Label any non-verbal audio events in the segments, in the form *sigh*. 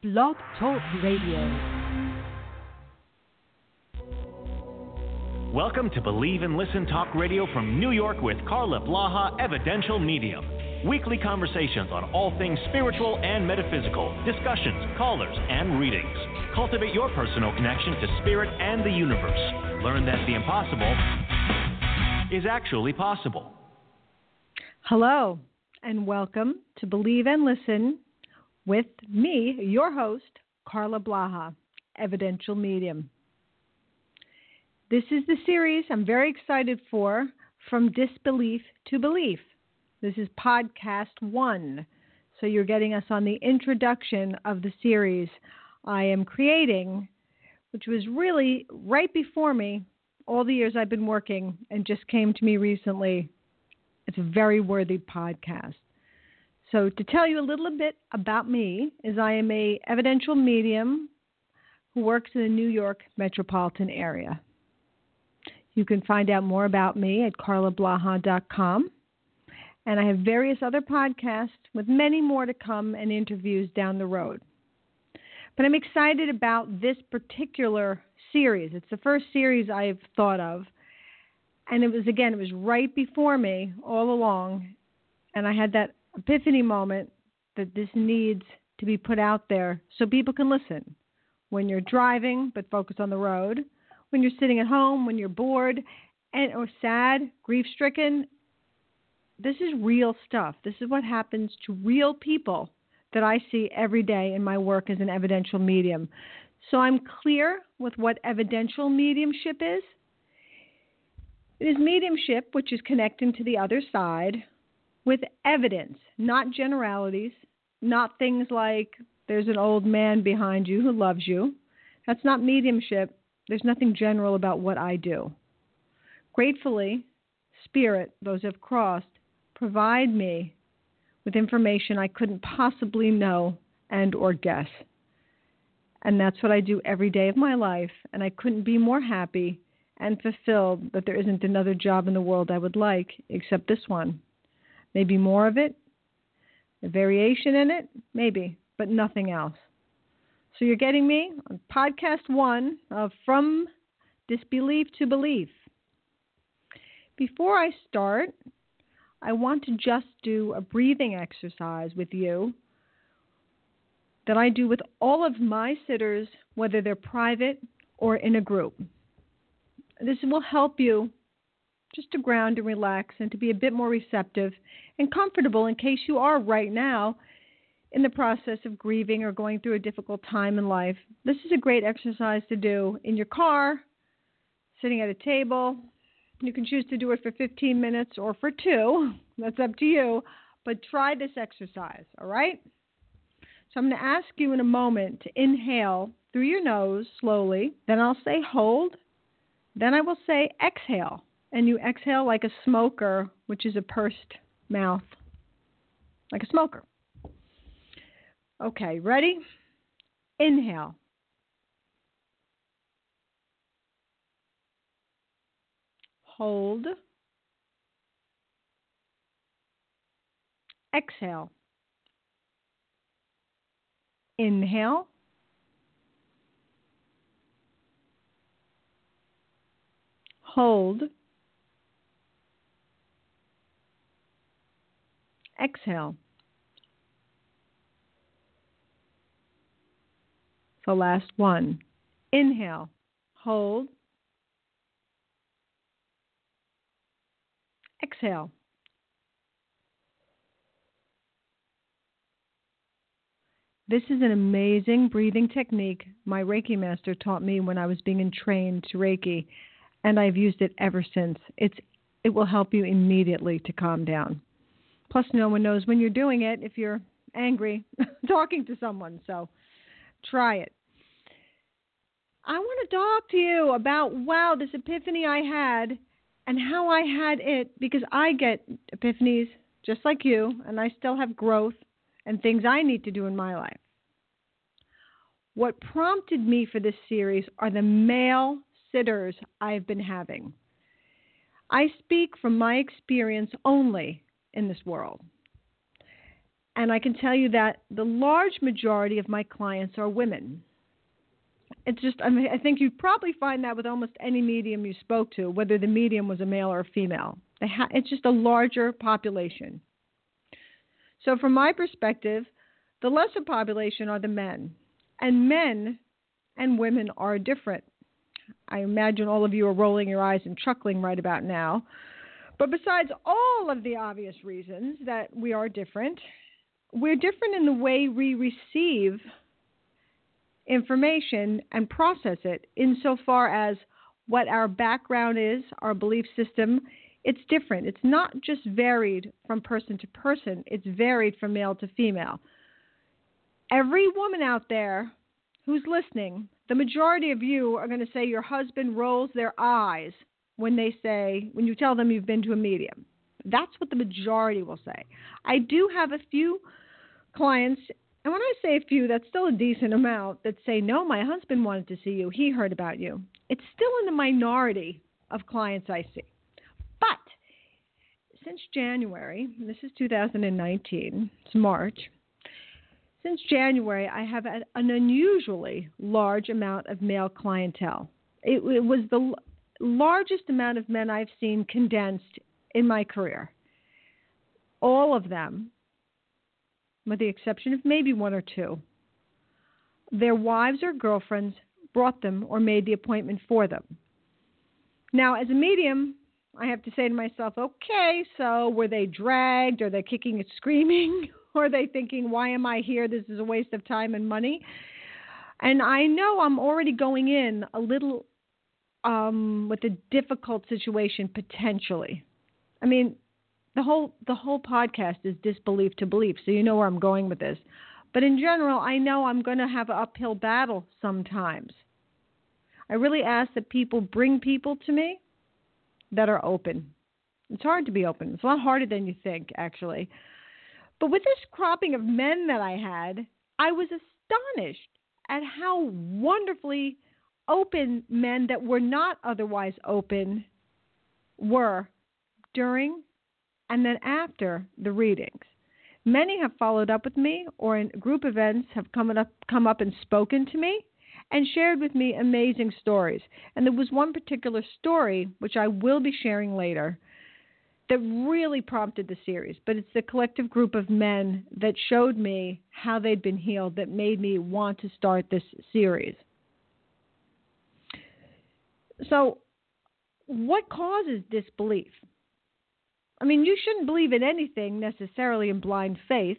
Blog Talk Radio. Welcome to Believe and Listen Talk Radio from New York with Carla Blaha, Evidential Medium. Weekly conversations on all things spiritual and metaphysical, discussions, callers, and readings. Cultivate your personal connection to spirit and the universe. Learn that the impossible is actually possible. Hello, and welcome to Believe and Listen with me, your host, Carla Blaha, Evidential Medium. This is the series I'm very excited for From Disbelief to Belief. This is podcast one. So you're getting us on the introduction of the series I am creating, which was really right before me all the years I've been working and just came to me recently. It's a very worthy podcast. So to tell you a little bit about me is I am a evidential medium who works in the New York metropolitan area. You can find out more about me at carlablaha.com. And I have various other podcasts with many more to come and interviews down the road. But I'm excited about this particular series. It's the first series I've thought of. And it was, again, it was right before me all along. And I had that epiphany moment that this needs to be put out there so people can listen when you're driving, but focus on the road when you're sitting at home, when you're bored and or sad, grief stricken. This is real stuff. This is what happens to real people that I see every day in my work as an evidential medium. So I'm clear with what evidential mediumship is. It is mediumship, which is connecting to the other side with evidence, not generalities, not things like there's an old man behind you who loves you. That's not mediumship. There's nothing general about what I do. Gratefully, Spirit, those have crossed, provide me with information I couldn't possibly know and or guess. And that's what I do every day of my life, and I couldn't be more happy and fulfilled that there isn't another job in the world I would like except this one. Maybe more of it, a variation in it, maybe, but nothing else. So you're getting me on podcast one of From Disbelief to Belief. Before I start, I want to just do a breathing exercise with you that I do with all of my sitters, whether they're private or in a group. This will help you just to ground and relax and to be a bit more receptive and comfortable in case you are right now in the process of grieving or going through a difficult time in life, this is a great exercise to do in your car, sitting at a table. You can choose to do it for 15 minutes or for two. *laughs* That's up to you. But try this exercise, all right? So I'm going to ask you in a moment to inhale through your nose slowly. Then I'll say hold. Then I will say exhale. And you exhale like a smoker, which is a pursed mouth, like a smoker. Okay, ready? Inhale. Hold. Exhale. Inhale. Hold. Exhale. the last one. Inhale, hold, exhale. This is an amazing breathing technique my Reiki master taught me when I was being trained to Reiki, and I've used it ever since. It's it will help you immediately to calm down. Plus, no one knows when you're doing it if you're angry *laughs* talking to someone. So try it. I want to talk to you about wow, this epiphany I had and how I had it because I get epiphanies just like you, and I still have growth and things I need to do in my life. What prompted me for this series are the male sitters I've been having. I speak from my experience only in this world. And I can tell you that the large majority of my clients are women it's just I, mean, I think you'd probably find that with almost any medium you spoke to, whether the medium was a male or a female. Ha- it's just a larger population. So from my perspective, the lesser population are the men, and men and women are different. I imagine all of you are rolling your eyes and chuckling right about now. But besides all of the obvious reasons that we are different, we're different in the way we receive information and process it insofar as what our background is, our belief system. It's different. It's not just varied from person to person, it's varied from male to female. Every woman out there who's listening, the majority of you are going to say your husband rolls their eyes when they say, when you tell them you've been to a medium. That's what the majority will say. I do have a few clients and when I say a few, that's still a decent amount that say, no, my husband wanted to see you. He heard about you. It's still in the minority of clients I see. But since January, this is 2019, it's March, since January, I have an unusually large amount of male clientele. It, it was the largest amount of men I've seen condensed in my career. All of them with the exception of maybe one or two. Their wives or girlfriends brought them or made the appointment for them. Now, as a medium, I have to say to myself, okay, so were they dragged? Are they kicking and screaming? or *laughs* are they thinking, why am I here? This is a waste of time and money. And I know I'm already going in a little um, with a difficult situation potentially. I mean, the whole the whole podcast is disbelief to belief, so you know where I'm going with this. But in general, I know I'm going to have an uphill battle sometimes. I really ask that people bring people to me that are open. It's hard to be open. It's a lot harder than you think, actually. But with this cropping of men that I had, I was astonished at how wonderfully open men that were not otherwise open were during and then after the readings. Many have followed up with me or in group events have come up, come up and spoken to me and shared with me amazing stories. And there was one particular story, which I will be sharing later, that really prompted the series. But it's the collective group of men that showed me how they'd been healed that made me want to start this series. So, what causes disbelief? I mean, you shouldn't believe in anything necessarily in blind faith.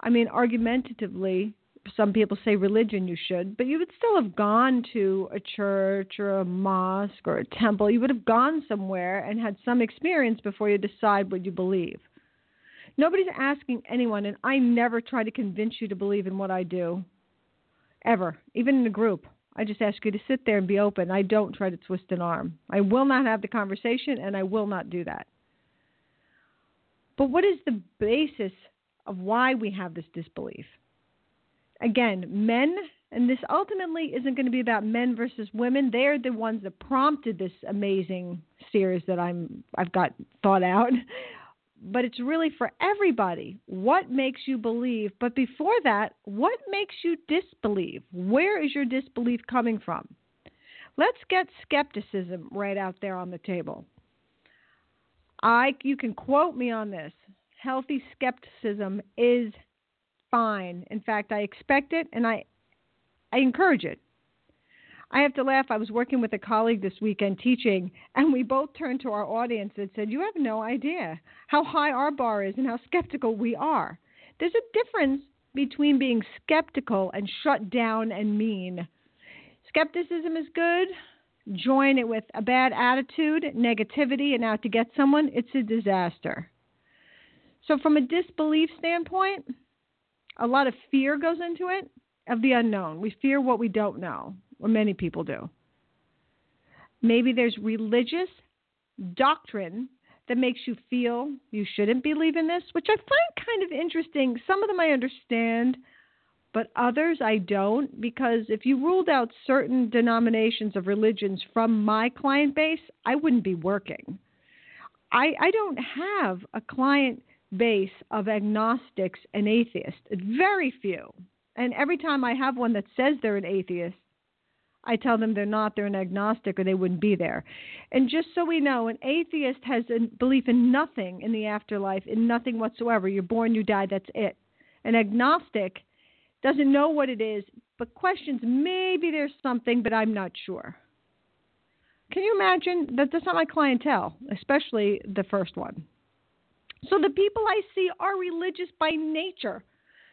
I mean, argumentatively, some people say religion you should, but you would still have gone to a church or a mosque or a temple. You would have gone somewhere and had some experience before you decide what you believe. Nobody's asking anyone, and I never try to convince you to believe in what I do, ever, even in a group. I just ask you to sit there and be open. I don't try to twist an arm. I will not have the conversation, and I will not do that. But what is the basis of why we have this disbelief? Again, men, and this ultimately isn't going to be about men versus women. They're the ones that prompted this amazing series that I'm I've got thought out. But it's really for everybody. What makes you believe? But before that, what makes you disbelieve? Where is your disbelief coming from? Let's get skepticism right out there on the table. I you can quote me on this. Healthy skepticism is fine. In fact, I expect it and I I encourage it. I have to laugh. I was working with a colleague this weekend teaching, and we both turned to our audience and said, You have no idea how high our bar is and how skeptical we are. There's a difference between being skeptical and shut down and mean. Skepticism is good, join it with a bad attitude, negativity, and out to get someone, it's a disaster. So, from a disbelief standpoint, a lot of fear goes into it of the unknown. We fear what we don't know, or many people do. Maybe there's religious doctrine that makes you feel you shouldn't believe in this, which I find kind of interesting. Some of them I understand, but others I don't, because if you ruled out certain denominations of religions from my client base, I wouldn't be working. I, I don't have a client base of agnostics and atheists, very few. And every time I have one that says they're an atheist, I tell them they're not, they're an agnostic, or they wouldn't be there. And just so we know, an atheist has a belief in nothing in the afterlife, in nothing whatsoever. You're born, you die, that's it. An agnostic doesn't know what it is, but questions maybe there's something, but I'm not sure. Can you imagine that that's not my clientele, especially the first one? So the people I see are religious by nature,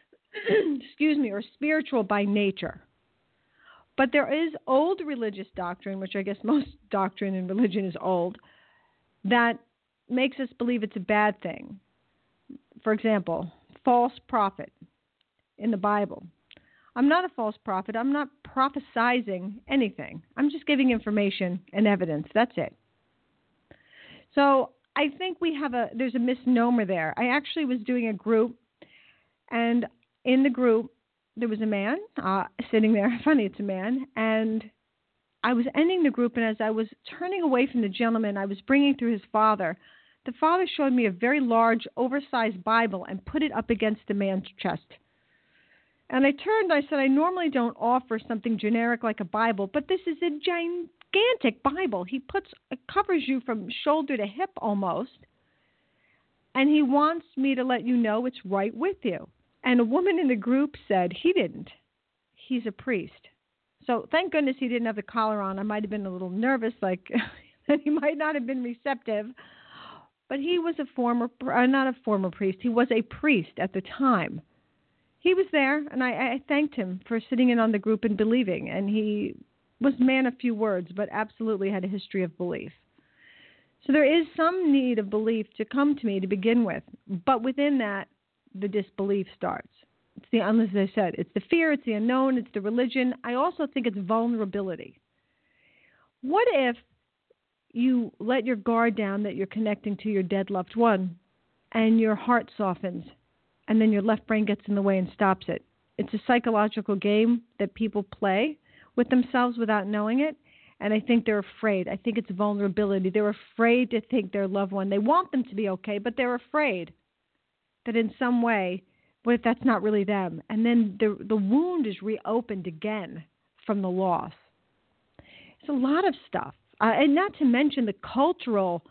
*clears throat* excuse me, or spiritual by nature. But there is old religious doctrine, which I guess *laughs* most doctrine in religion is old, that makes us believe it's a bad thing. For example, false prophet in the Bible. I'm not a false prophet. I'm not prophesizing anything. I'm just giving information and evidence. That's it. So I think we have a there's a misnomer there. I actually was doing a group, and in the group there was a man uh, sitting there. *laughs* Funny, it's a man, and I was ending the group, and as I was turning away from the gentleman, I was bringing through his father. The father showed me a very large, oversized Bible and put it up against the man's chest. And I turned, I said, I normally don't offer something generic like a Bible, but this is a gigantic Bible. He puts it covers you from shoulder to hip almost. And he wants me to let you know it's right with you. And a woman in the group said he didn't. He's a priest. So thank goodness he didn't have the collar on. I might have been a little nervous, like *laughs* he might not have been receptive. But he was a former, uh, not a former priest. He was a priest at the time. He was there, and I, I thanked him for sitting in on the group and believing. And he was man of few words, but absolutely had a history of belief. So there is some need of belief to come to me to begin with, but within that, the disbelief starts. It's the, um, as I said, it's the fear, it's the unknown, it's the religion. I also think it's vulnerability. What if you let your guard down that you're connecting to your dead loved one and your heart softens and then your left brain gets in the way and stops it? It's a psychological game that people play with themselves without knowing it. And I think they're afraid. I think it's vulnerability. They're afraid to think their loved one. They want them to be okay, but they're afraid that in some way, what if that's not really them? And then the the wound is reopened again from the loss. It's a lot of stuff, uh, and not to mention the cultural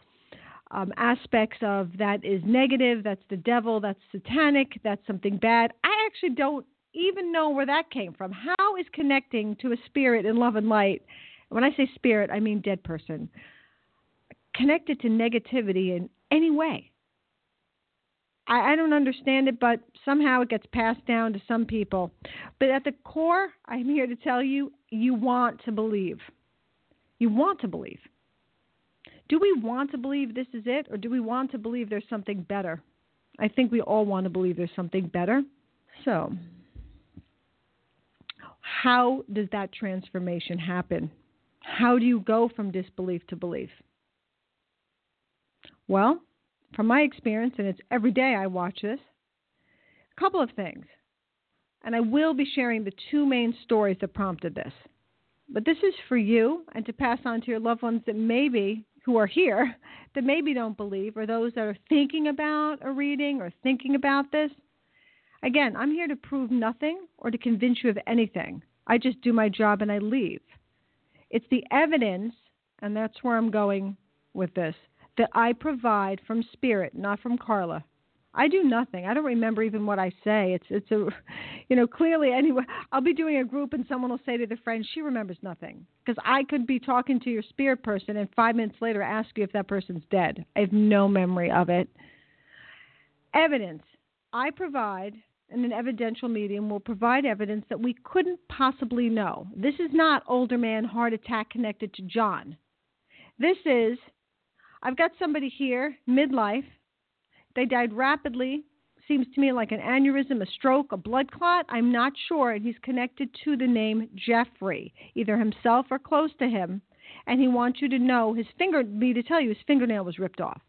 um, aspects of that is negative. That's the devil. That's satanic. That's something bad. I actually don't even know where that came from. How is connecting to a spirit in love and light? When I say spirit, I mean dead person. Connected to negativity in any way. I, I don't understand it, but somehow it gets passed down to some people. But at the core, I'm here to tell you you want to believe. You want to believe. Do we want to believe this is it, or do we want to believe there's something better? I think we all want to believe there's something better. So, how does that transformation happen? How do you go from disbelief to belief? Well, from my experience, and it's every day I watch this, a couple of things. And I will be sharing the two main stories that prompted this. But this is for you and to pass on to your loved ones that maybe, who are here, *laughs* that maybe don't believe, or those that are thinking about a reading or thinking about this. Again, I'm here to prove nothing or to convince you of anything. I just do my job and I leave. It's the evidence, and that's where I'm going with this that I provide from spirit, not from Carla. I do nothing. I don't remember even what I say. It's it's a, *laughs* you know, clearly anyway. I'll be doing a group and someone will say to the friend, she remembers nothing because I could be talking to your spirit person and five minutes later ask you if that person's dead. I have no memory of it. Evidence. I provide, and an evidential medium will provide evidence that we couldn't possibly know. This is not older man heart attack connected to John. This is I've got somebody here, midlife. They died rapidly, seems to me like an aneurysm, a stroke, a blood clot. I'm not sure. And he's connected to the name Jeffrey, either himself or close to him. And he wants you to know his finger, me to tell you, his fingernail was ripped off.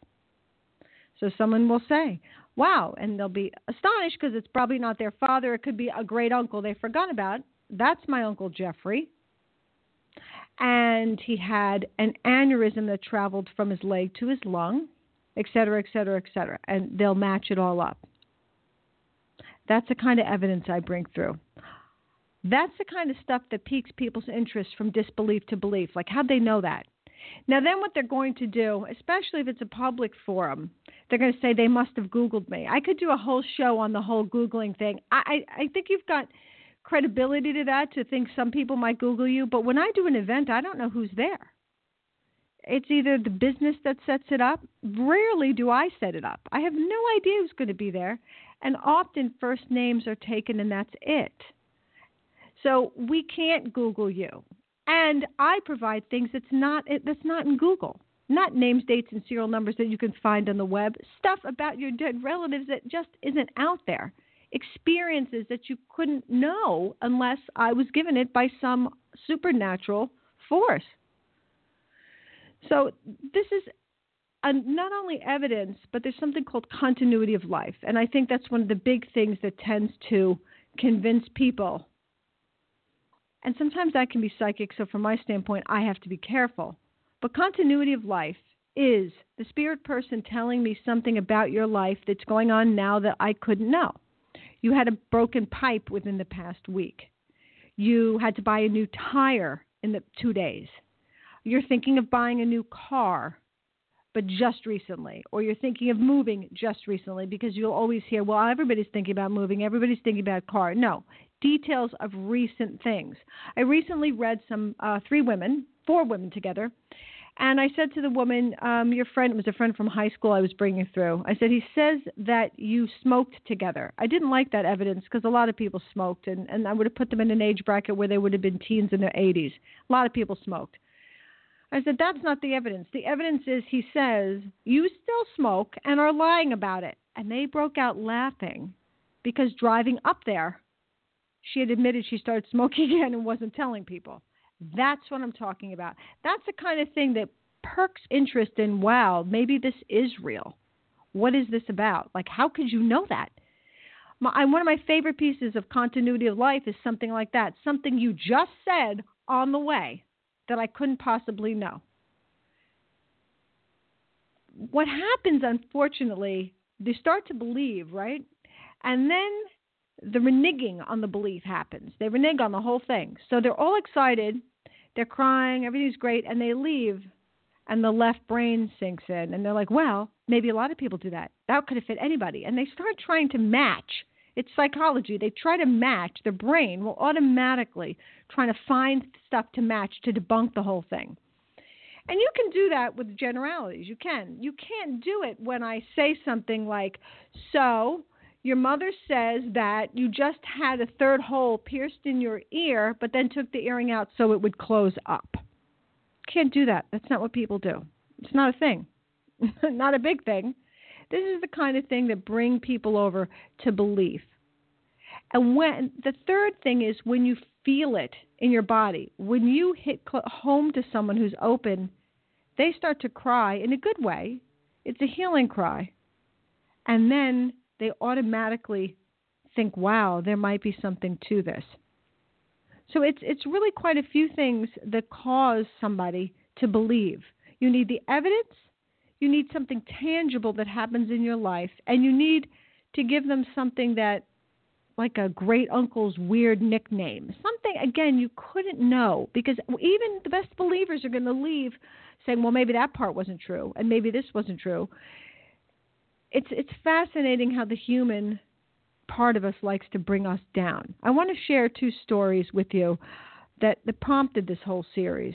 So someone will say, wow, and they'll be astonished because it's probably not their father. It could be a great uncle they forgot about. That's my Uncle Jeffrey. And he had an aneurysm that traveled from his leg to his lung, et cetera, et cetera, et cetera. And they'll match it all up. That's the kind of evidence I bring through. That's the kind of stuff that piques people's interest from disbelief to belief. Like, how'd they know that? Now, then what they're going to do, especially if it's a public forum, they're going to say they must have Googled me. I could do a whole show on the whole Googling thing. I, I, I think you've got credibility to that to think some people might Google you, but when I do an event, I don't know who's there. It's either the business that sets it up. Rarely do I set it up. I have no idea who's going to be there. And often first names are taken and that's it. So we can't Google you. And I provide things that's not that's not in Google, not names, dates, and serial numbers that you can find on the web. Stuff about your dead relatives that just isn't out there. Experiences that you couldn't know unless I was given it by some supernatural force. So this is a, not only evidence, but there's something called continuity of life, and I think that's one of the big things that tends to convince people and sometimes that can be psychic, so from my standpoint, I have to be careful. But continuity of life is the spirit person telling me something about your life that's going on now that I couldn't know. You had a broken pipe within the past week. You had to buy a new tire in the 2 days. You're thinking of buying a new car but just recently, or you're thinking of moving just recently, because you'll always hear, well, everybody's thinking about moving, everybody's thinking about car. No, details of recent things. I recently read some uh, three women, four women together, and I said to the woman, um, "Your friend was a friend from high school. I was bringing through." I said, "He says that you smoked together." I didn't like that evidence because a lot of people smoked, and and I would have put them in an age bracket where they would have been teens in their 80s. A lot of people smoked. I said, that's not the evidence. The evidence is he says, you still smoke and are lying about it. And they broke out laughing because driving up there, she had admitted she started smoking *laughs* again and wasn't telling people. That's what I'm talking about. That's the kind of thing that perks interest in, wow, maybe this is real. What is this about? Like, how could you know that? My, one of my favorite pieces of continuity of life is something like that. Something you just said on the way that I couldn't possibly know. What happens, unfortunately, they start to believe, right? And then the reneging on the belief happens. They renege on the whole thing. So they're all excited, they're crying, everything's great, and they leave, and the left brain sinks in, and they're like, well, maybe a lot of people do that. That could have fit anybody. And they start trying to match. It's psychology. They try to match. The brain will automatically try to find stuff to match to debunk the whole thing. And you can do that with generalities. You can. You can't do it when I say something like, so your mother says that you just had a third hole pierced in your ear, but then took the earring out so it would close up. Can't do that. That's not what people do. It's not a thing. *laughs* not a big thing. This is the kind of thing that bring people over to belief. And when the third thing is when you feel it in your body, when you hit home to someone who's open, they start to cry in a good way. It's a healing cry. And then they automatically think, "Wow, there might be something to this." So it's it's really quite a few things that cause somebody to believe. You need the evidence, you need something tangible that happens in your life, and you need to give them something that, like a great uncle's weird nickname, something again you couldn't know because even the best believers are going to leave saying, "Well, maybe that part wasn't true, and maybe this wasn't true." It's it's fascinating how the human part of us likes to bring us down. I want to share two stories with you that, that prompted this whole series.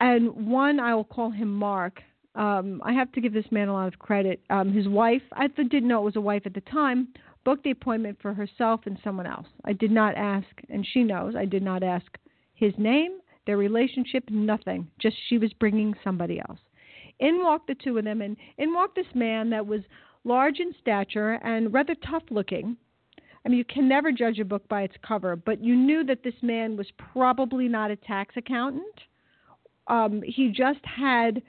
And one I will call him Mark, um, I have to give this man a lot of credit. Um, his wife, I didn't know it was a wife at the time, booked the appointment for herself and someone else. I did not ask, and she knows I did not ask his name, their relationship, nothing. Just she was bringing somebody else. In walked the two of them, and in walked this man that was large in stature and rather tough looking. I mean, you can never judge a book by its cover, but you knew that this man was probably not a tax accountant. Um, he just had,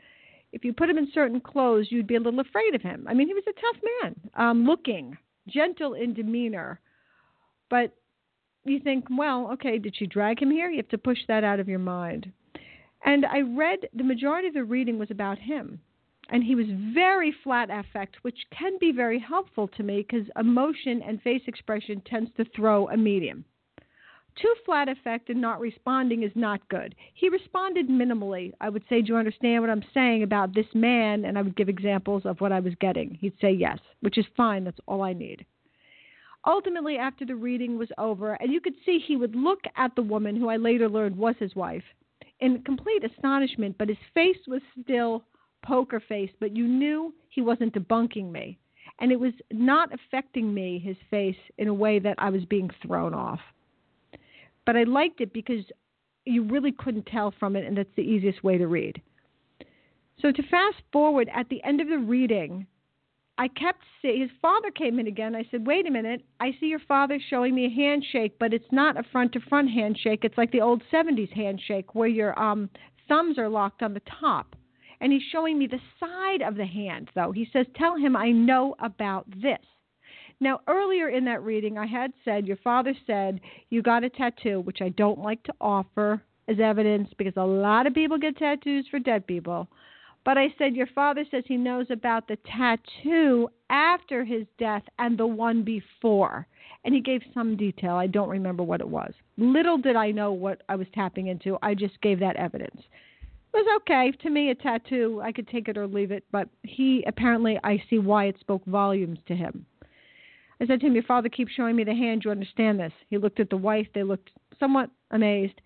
if you put him in certain clothes, you'd be a little afraid of him. I mean, he was a tough man, um, looking, gentle in demeanor. But you think, well, okay, did she drag him here? You have to push that out of your mind. And I read the majority of the reading was about him. And he was very flat affect, which can be very helpful to me because emotion and face expression tends to throw a medium. Too flat affect and not responding is not good. He responded minimally. I would say, Do you understand what I'm saying about this man? And I would give examples of what I was getting. He'd say yes, which is fine. That's all I need. Ultimately, after the reading was over, and you could see he would look at the woman who I later learned was his wife in complete astonishment, but his face was still poker face, but you knew he wasn't debunking me. And it was not affecting me, his face, in a way that I was being thrown off. But I liked it because you really couldn't tell from it, and that's the easiest way to read. So to fast forward, at the end of the reading, I kept seeing his father came in again. I said, "Wait a minute. I see your father showing me a handshake, but it's not a front to front handshake. It's like the old 70s handshake where your um thumbs are locked on the top." And he's showing me the side of the hand, though. He says, "Tell him I know about this." Now, earlier in that reading, I had said your father said you got a tattoo, which I don't like to offer as evidence because a lot of people get tattoos for dead people. But I said, Your father says he knows about the tattoo after his death and the one before. And he gave some detail. I don't remember what it was. Little did I know what I was tapping into. I just gave that evidence. It was okay. To me, a tattoo, I could take it or leave it. But he, apparently, I see why it spoke volumes to him. I said to him, Your father keeps showing me the hand. You understand this? He looked at the wife. They looked somewhat amazed.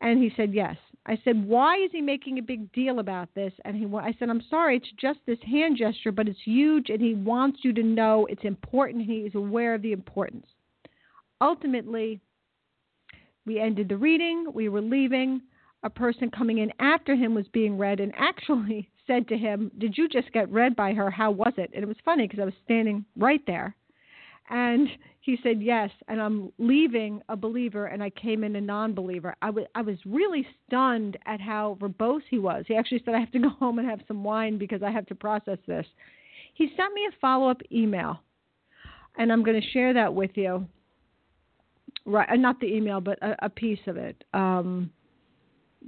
And he said, Yes. I said, "Why is he making a big deal about this?" And he, I said, "I'm sorry, it's just this hand gesture, but it's huge, and he wants you to know it's important. He is aware of the importance." Ultimately, we ended the reading. We were leaving. A person coming in after him was being read, and actually *laughs* said to him, "Did you just get read by her? How was it?" And it was funny because I was standing right there, and he said yes. And i'm leaving a believer and i came in a non-believer. I was I was really stunned at how verbose he was. He actually said i have to go *laughs* home and have some wine because i have to process this. He sent me a follow-up email and i'm going to share that with you. Right uh, not the email but a, a piece of it um,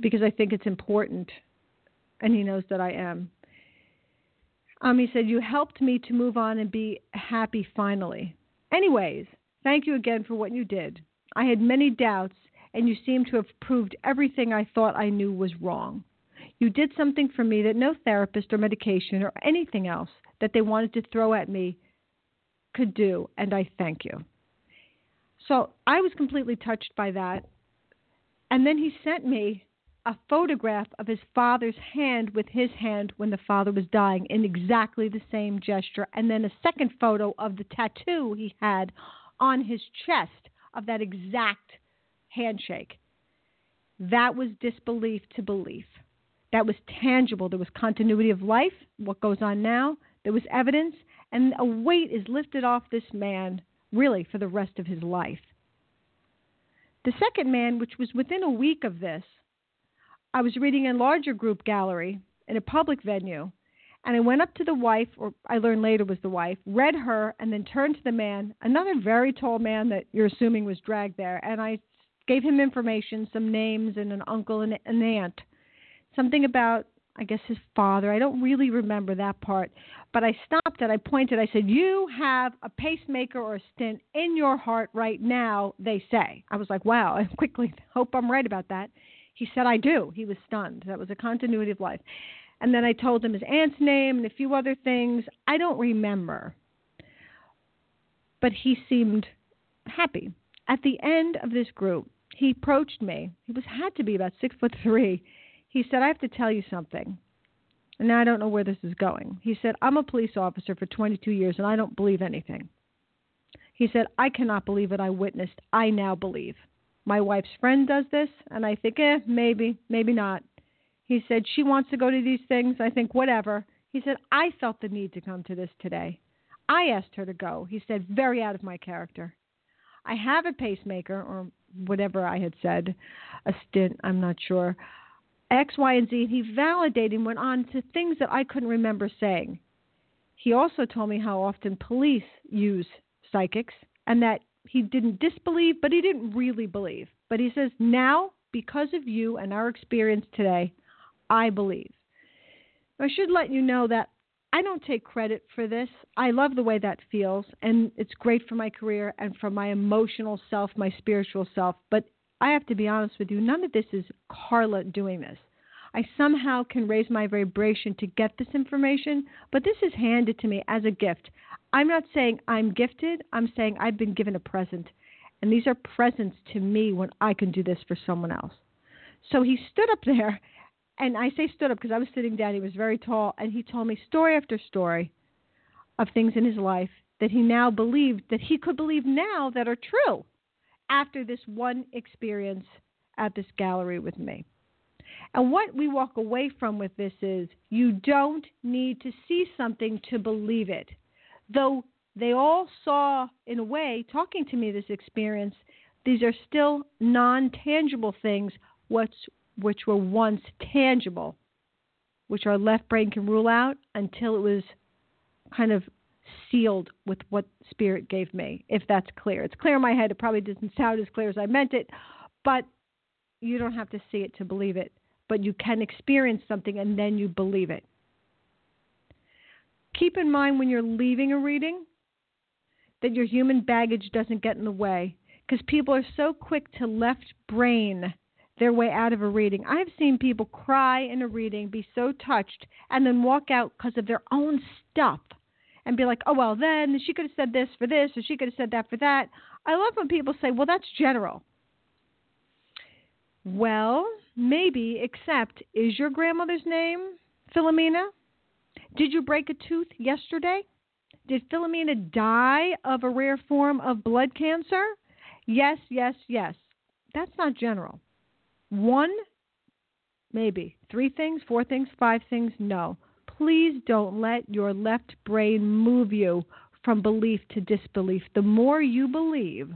because i think it's important and he knows that i am. Um, he said you helped me to move on and be happy finally Anyways, thank you again for what you did. I had many doubts, and you seem to have proved everything I thought I knew was wrong. You did something for me that no therapist or medication or anything else that they wanted to throw at me could do, and I thank you. So I was completely touched by that. And then he sent me a photograph of his father's hand with his hand when the father was dying in exactly the same gesture, and then a second photo of the tattoo he had on his chest of that exact handshake. That was disbelief to belief. That was tangible. There was continuity of life, what goes on now. There was evidence, and a weight is lifted off this man, really, for the rest of his life. The second man, which was within a week of this, I was reading in larger group gallery in a public venue, and I went up to the wife, or I learned later was the wife, read her, and then turned to the man, another very tall man that you're assuming was dragged there, and I gave him information, some names, and an uncle and an aunt, something about I guess his father. I don't really remember that part. But I stopped and I pointed. I said, You have a pacemaker or a stent in your heart right now, they say. I was like, Wow. *laughs* I quickly hope I'm right about that. He said, I do. He was stunned. That was a continuity of life. And then I told him his aunt's name and a few other things. I don't remember. But he seemed happy. At the end of this group, he approached me. He was had to be about six foot three. He said, I have to tell you something. And now I don't know where this is going. He said, I'm a police officer for 22 years and I don't believe anything. He said, I cannot believe what I witnessed. I now believe my wife's friend does this, and I think, eh, maybe, maybe not. He said, she wants to go to these things. I think, whatever. He said, I felt the need to come to this today. I asked her to go. He said, very out of my character. I have a pacemaker, or whatever I had said, a stint, I'm not sure. X, Y, and Z. He validated and went on to things that I couldn't remember saying. He also told me how often police use psychics and that he didn't disbelieve, but he didn't really believe. But he says, now, because of you and our experience today, I believe. I should let you know that I don't take credit for this. I love the way that feels, and it's great for my career and for my emotional self, my spiritual self. But I have to be honest with you, none of this is Carla doing this. I somehow can raise my vibration to get this information, but this is handed to me as a gift. I'm not saying I'm gifted, I'm saying I've been given a present. And these are presents to me when I can do this for someone else. So he stood up there and I say stood up because I was sitting down. He was very tall, and he told me story after story of things in his life that he now believed that he could believe now that are true after this one experience at this gallery with me. And what we walk away from with this is you don't need to see something to believe it. Though they all saw, in a way, talking to me this experience, these are still non tangible things, what's which were once tangible, which our left brain can rule out until it was kind of sealed with what spirit gave me, if that's clear. It's clear in my head. It probably doesn't sound as clear as I meant it, but you don't have to see it to believe it. But you can experience something and then you believe it. Keep in mind when you're leaving a reading that your human baggage doesn't get in the way because people are so quick to left brain their way out of a reading. I've seen people cry in a reading, be so touched, and then walk out because of their own stuff and be like, oh, well, then she could have said this for this, or she could have said that for that. I love when people say, well, that's general. Well, maybe, except is your grandmother's name Philomena? Did you break a tooth yesterday? Did Philomena die of a rare form of blood cancer? Yes, yes, yes. That's not general. One, maybe. Three things, four things, five things, no. Please don't let your left brain move you from belief to disbelief. The more you believe,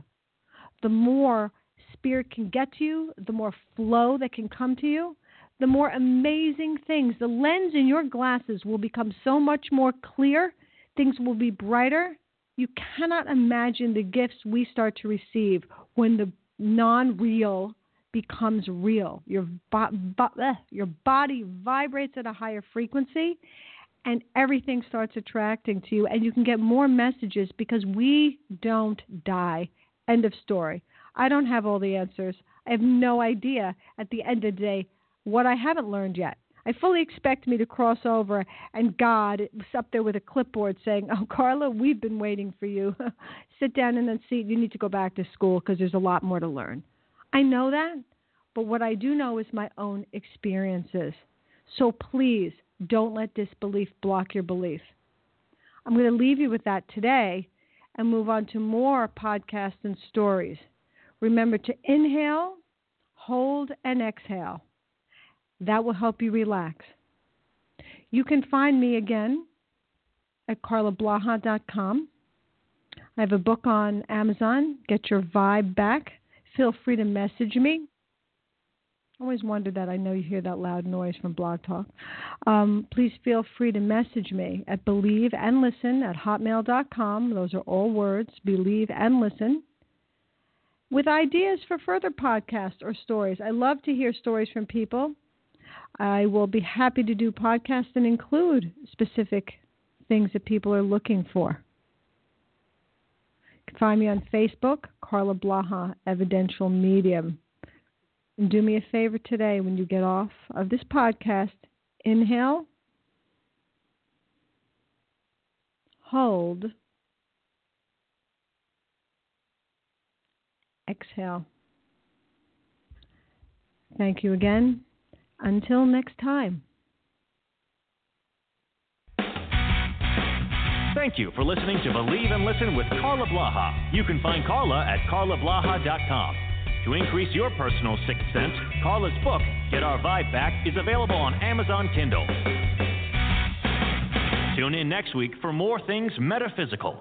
the more spirit can get to you, the more flow that can come to you, the more amazing things. The lens in your glasses will become so much more clear, things will be brighter. You cannot imagine the gifts we start to receive when the non real becomes real. Your, bo- bo- eh, your body vibrates at a higher frequency, and everything starts attracting to you, and you can get more messages because we don't die. End of story. I don't have all the answers. I have no idea at the end of the day what I haven't learned yet. I fully expect me to cross over and God was up there with a clipboard saying, Oh, Carla, we've been waiting for you. *laughs* Sit down in that seat. You need to go back to school because there's a lot more to learn. I know that, but what I do know is my own experiences. So please don't let disbelief block your belief. I'm going to leave you with that today and move on to more podcasts and stories. Remember to inhale, hold, and exhale. That will help you relax. You can find me again at carlablaha.com. I have a book on Amazon, Get Your Vibe Back feel free to message me. I always wonder that. I know you hear that loud noise from Blog Talk. Um, please feel free to message me at believe and listen at hotmail.com. Those are all words, believe and listen. With ideas for further podcasts or stories. I love to hear stories from people. I will be happy to do podcasts and include specific things that people are looking for. You can find me on Facebook, Carla Blaha, Evidential Medium. And do me a favor today when you get off of this podcast, inhale, hold, exhale. Thank you again. Until next time. Thank you for listening to Believe and Listen with Carla Blaha. You can find Carla at carlablaha.com. To increase your personal sixth sense, Carla's book, Get Our Vibe Back, is available on Amazon Kindle. Tune in next week for more things metaphysical.